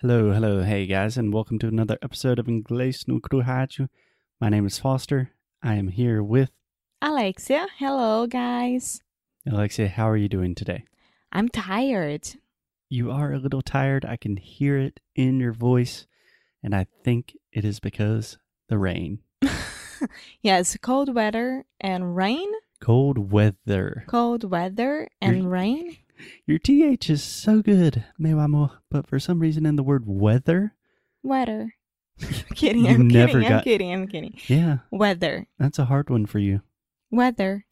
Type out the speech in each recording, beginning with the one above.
Hello, hello, hey guys, and welcome to another episode of Inglês no Rádio. My name is Foster. I am here with Alexia, hello guys. Alexia. How are you doing today? I'm tired. You are a little tired. I can hear it in your voice, and I think it is because the rain. yes, cold weather and rain. Cold weather. Cold weather and You're- rain. Your TH is so good, amor, but for some reason in the word weather, Weather. kidding, I'm kidding, I'm kidding, I'm kidding. yeah, Weather. that's a hard one for you. Weather.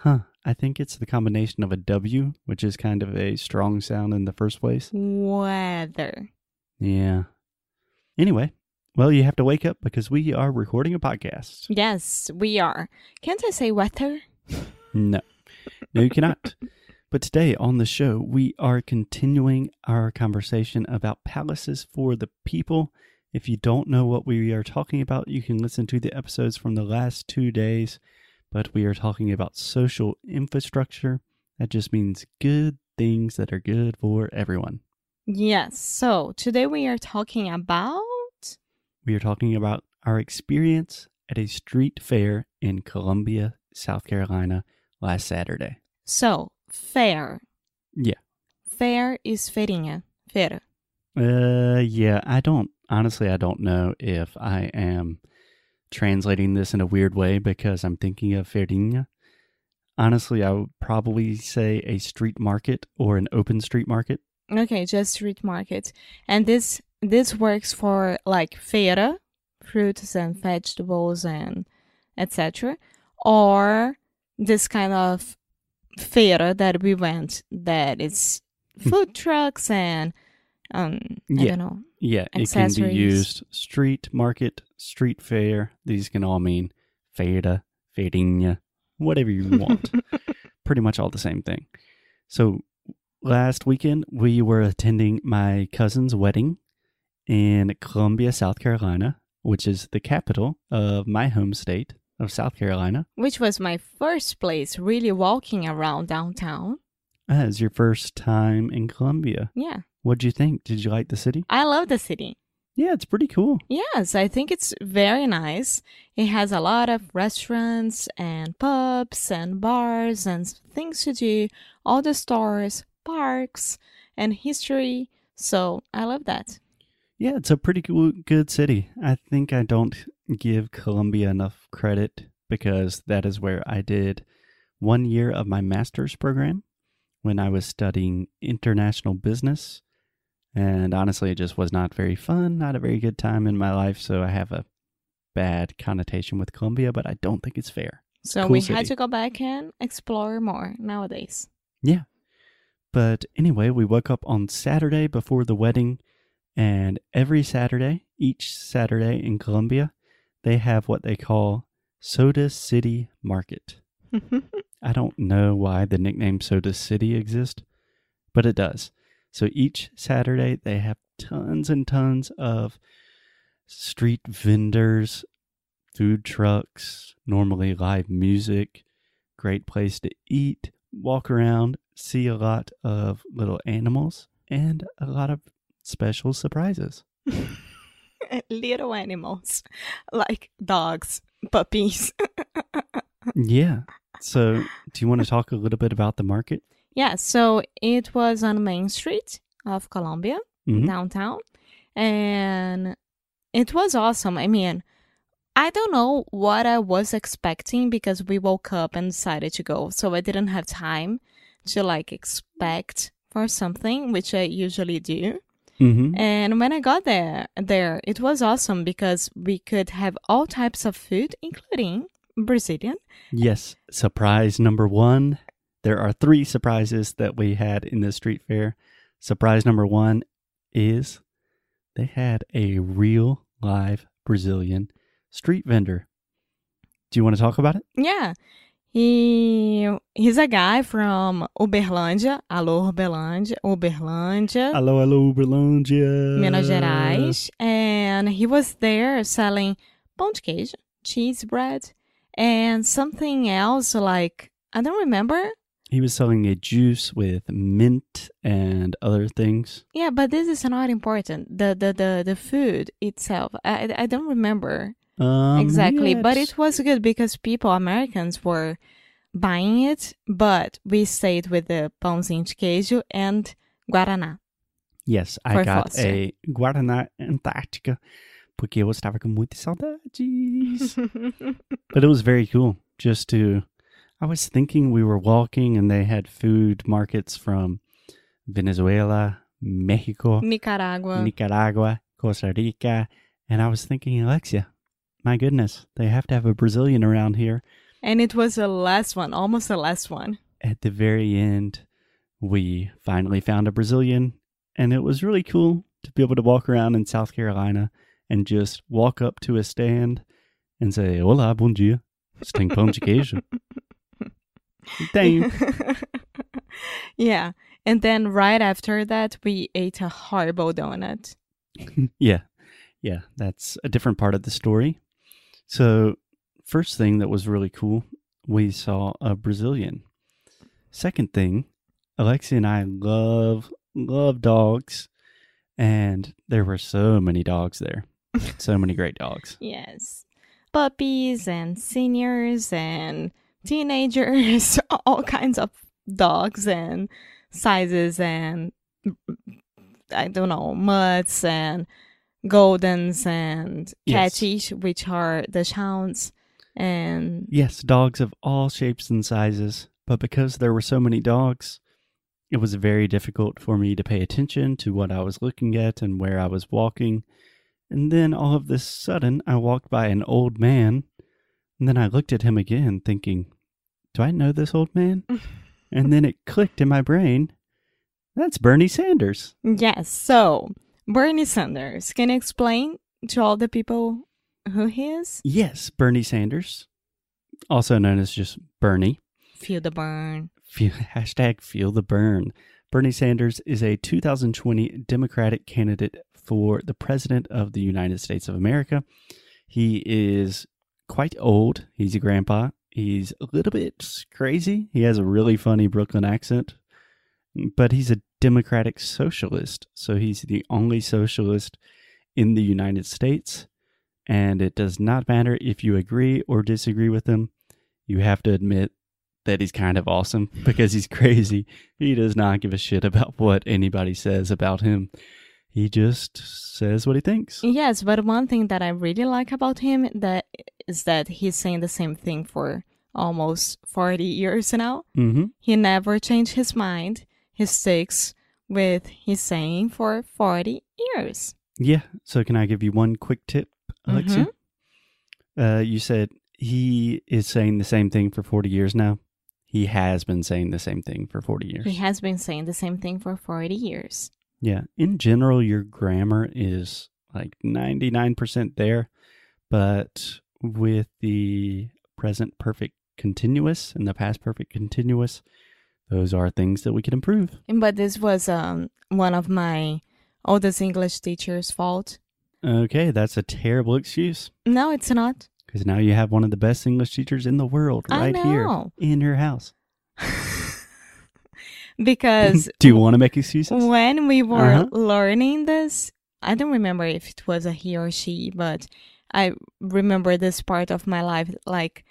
Huh. I think it's the combination of a W, which is kind of a strong sound in the first place. Weather. Yeah. Anyway, well, you have to wake up because we are recording a podcast. Yes, we are. Can't I say weather? No, no, you cannot. But today on the show, we are continuing our conversation about palaces for the people. If you don't know what we are talking about, you can listen to the episodes from the last two days. But we are talking about social infrastructure. That just means good things that are good for everyone. Yes. So today we are talking about We are talking about our experience at a street fair in Columbia, South Carolina last Saturday. so fair. Yeah. Fair is feirinha. Feira. Uh, yeah, I don't, honestly, I don't know if I am translating this in a weird way because I'm thinking of feirinha. Honestly, I would probably say a street market or an open street market. Okay, just street market. And this this works for like feira, fruits and vegetables and etc. Or this kind of feira that we went that is food trucks and um I Yeah. don't know. Yeah, it can be used street market, street fair. These can all mean feira, feirinha, whatever you want. Pretty much all the same thing. So last weekend we were attending my cousin's wedding in Columbia, South Carolina, which is the capital of my home state of South Carolina. Which was my first place really walking around downtown. As your first time in Columbia. Yeah. What'd you think? Did you like the city? I love the city. Yeah, it's pretty cool. Yes, I think it's very nice. It has a lot of restaurants and pubs and bars and things to do, all the stores, parks, and history. So I love that. Yeah, it's a pretty cool, good city. I think I don't give Columbia enough credit because that is where I did one year of my master's program when I was studying international business. And honestly, it just was not very fun, not a very good time in my life. So I have a bad connotation with Columbia, but I don't think it's fair. So Cool we city. had to go back and explore more nowadays. Yeah. But anyway, we woke up on Saturday before the wedding, and every Saturday, each Saturday in Columbia, they have what they call Soda City Market. I don't know why the nickname Soda City exists, but it does. So each Saturday, they have tons and tons of street vendors, food trucks, normally live music, great place to eat, walk around, see a lot of little animals, and a lot of special surprises. Little animals like dogs, puppies. Yeah. So, do you want to talk a little bit about the market? yeah, so it was on Main Street of Columbia. Mhm. downtown and it was awesome i mean i don't know what i was expecting because we woke up and decided to go so i didn't have time to like expect for something which i usually do Mm-hmm. and when i got there there it was awesome because we could have all types of food including brazilian Yes. Surprise number one. There are three surprises that we had in the street fair. Surprise number one is they had a real live Brazilian street vendor. Do you want to talk about it? yeah he he's a guy from uberlândia alô uberlândia uberlândia Alô, alô, Uberlândia. Minas Gerais, and he was there selling pão de queijo, cheese bread, and something else like I don't remember, He was selling a juice with mint and other things. Yeah, but this is not important. The the the, the food itself, I I don't remember Um, exactly, yeah, but it was good because people Americans were buying it, but we stayed with the pãozinho de queijo and guaraná. Yes, I got Foster. a Guaraná Antártica porque eu estava com muitas saudades. but it was very cool just to. I was thinking we were walking and they had food markets from Venezuela, Mexico, Nicaragua. Nicaragua, Costa Rica, and I was thinking, Alexia, my goodness, they have to have a Brazilian around here. and it was the last one, almost the last one. At the very end, we finally found a Brazilian, and it was really cool to be able to walk around in South Carolina and just walk up to a stand and say, Olá, bom dia. Você tem pão de queijo? Tenho. yeah. And then right after that, we ate a horrible donut. yeah. Yeah. That's a different part of the story. So, first thing that was really cool, we saw a Brazilian. Second thing, Alexia and I love, love dogs. And there were so many dogs there. so many great dogs. Yes. Puppies and seniors and teenagers, all kinds of dogs and sizes and I don't know, mutts and goldens and Yes. catchies, which are the hounds. And Yes, dogs of all shapes and sizes. But because there were so many dogs, it was very difficult for me to pay attention to what I was looking at and where I was walking. And then all of this sudden, I walked by an old man. And then I looked at him again, thinking, Do I know this old man? and then it clicked in my brain. That's Bernie Sanders. yes, so Bernie Sanders, can you explain to all the people who he is? Yes, Bernie Sanders, also known as just Bernie. Feel the Bern. Feel, hashtag feel the Bern. Bernie Sanders is a 2020 Democratic candidate for the President of the United States of America. He is quite old. He's a grandpa. He's a little bit crazy. He has a really funny Brooklyn accent, but he's a Democratic socialist. So he's the only socialist in the United States. And it does not matter if you agree or disagree with him. You have to admit that he's kind of awesome because he's crazy. He does not give a shit about what anybody says about him. He just says what he thinks. Yes, but one thing that I really like about him that is that he's saying the same thing for almost 40 years now. Mm-hmm. He never changed his mind. He sticks with his saying for 40 years. Yeah. So can I give you one quick tip, Alexia? Uh, you said he is saying the same thing for 40 years now. He has been saying the same thing for 40 years. He has been saying the same thing for 40 years. Yeah. In general, your grammar is like 99% there. But with the present perfect continuous and the past perfect continuous, those are things that we can improve. But this was um, one of my oldest English teacher's fault. Okay, that's a terrible excuse No, it's not. because now you have one of the best English teachers in the world right here in your house. because Do you want to make excuses? when we were Uh-huh. learning this, I don't remember if it was a he or she, but I remember this part of my life like,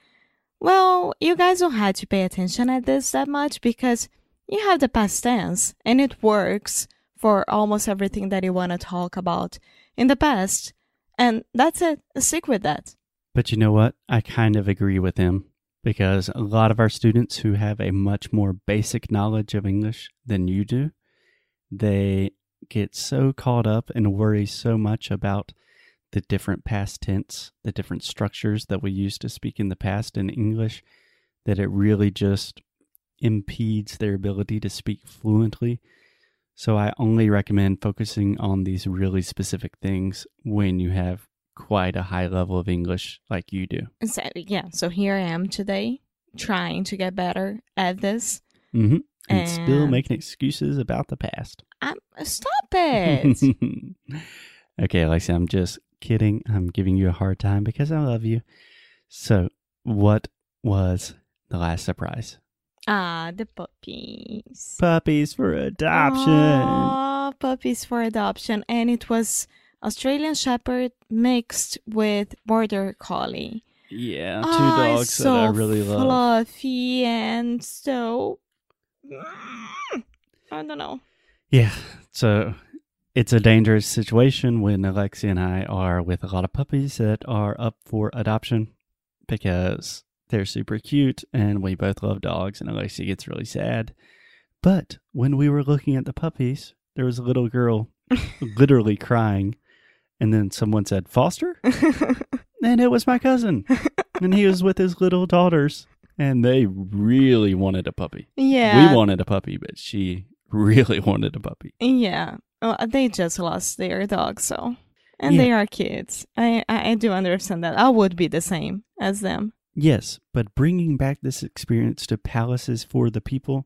well, you guys don't have to pay attention at this that much because you have the past tense and it works for almost everything that you want to talk about in the past. And that's it. Stick with that. But you know what? I kind of agree with him because a lot of our students who have a much more basic knowledge of English than you do, they get so caught up and worry so much about the different past tense, the different structures that we used to speak in the past in English, that it really just impedes their ability to speak fluently. So I only recommend focusing on these really specific things when you have quite a high level of English like you do. Yeah, so here I am today trying to get better at this. hmm And still making excuses about the past. I'm, stop it. okay, Alexia, I'm just kidding. I'm giving you a hard time because I love you. So, what was the last surprise? Ah, the puppies. Puppies for adoption. Aw, puppies for adoption. And it was Australian Shepherd mixed with Border Collie. Yeah, two Ah, dogs so that I really love. fluffy and so. I don't know. Yeah, so it's a dangerous situation when Alexi and I are with a lot of puppies that are up for adoption because they're super cute and we both love dogs and Alexi gets really sad. But when we were looking at the puppies, there was a little girl literally crying and then someone said, Foster? And it was my cousin. and he was with his little daughters and they really wanted a puppy. yeah. We wanted a puppy, but she really wanted a puppy. Yeah. Well, they just lost their dog, so. And Yeah. they are kids. I, I, I do understand that. I would be the same as them. Yes, but bringing back this experience to palaces for the people,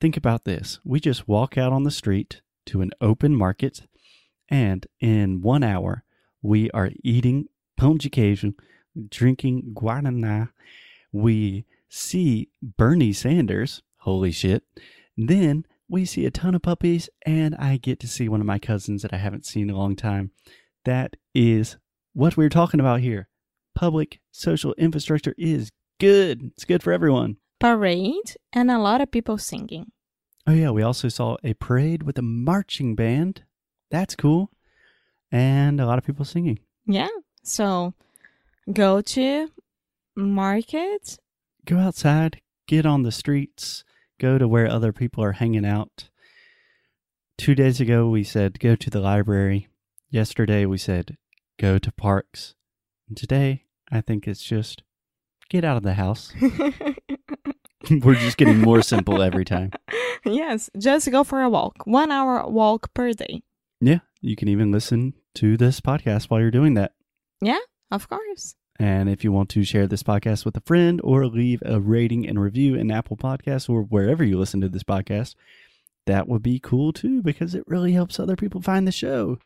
think about this. We just walk out on the street to an open market, and in one hour, we are eating pão de queijo, drinking guaraná. We see Bernie Sanders. Holy shit. Then we see a ton of puppies, and I get to see one of my cousins that I haven't seen in a long time. That is what we're talking about here public social infrastructure is good. It's good for everyone. Parade and a lot of people singing. Oh, yeah. We also saw a parade with a marching band. That's cool. And a lot of people singing. Yeah. So go to market. Go outside, get on the streets, go to where other people are hanging out. Two days ago, we said go to the library. Yesterday, we said go to parks. And today, I think it's just get out of the house. We're just getting more simple every time. yes. Just go for a walk. One hour walk per day. Yeah, you can even listen to this podcast while you're doing that. Yeah, of course. And if you want to share this podcast with a friend or leave a rating and review in Apple Podcasts or wherever you listen to this podcast, that would be cool too because it really helps other people find the show.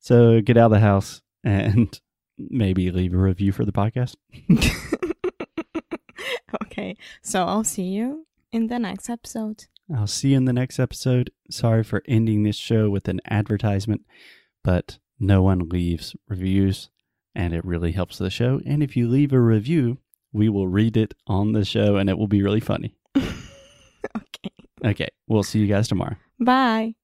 So get out of the house and maybe leave a review for the podcast. okay. So I'll see you in the next episode. I'll see you in the next episode. Sorry for ending this show with an advertisement, but no one leaves reviews and it really helps the show. And if you leave a review, we will read it on the show and it will be really funny. okay. Okay, we'll see you guys tomorrow. Bye.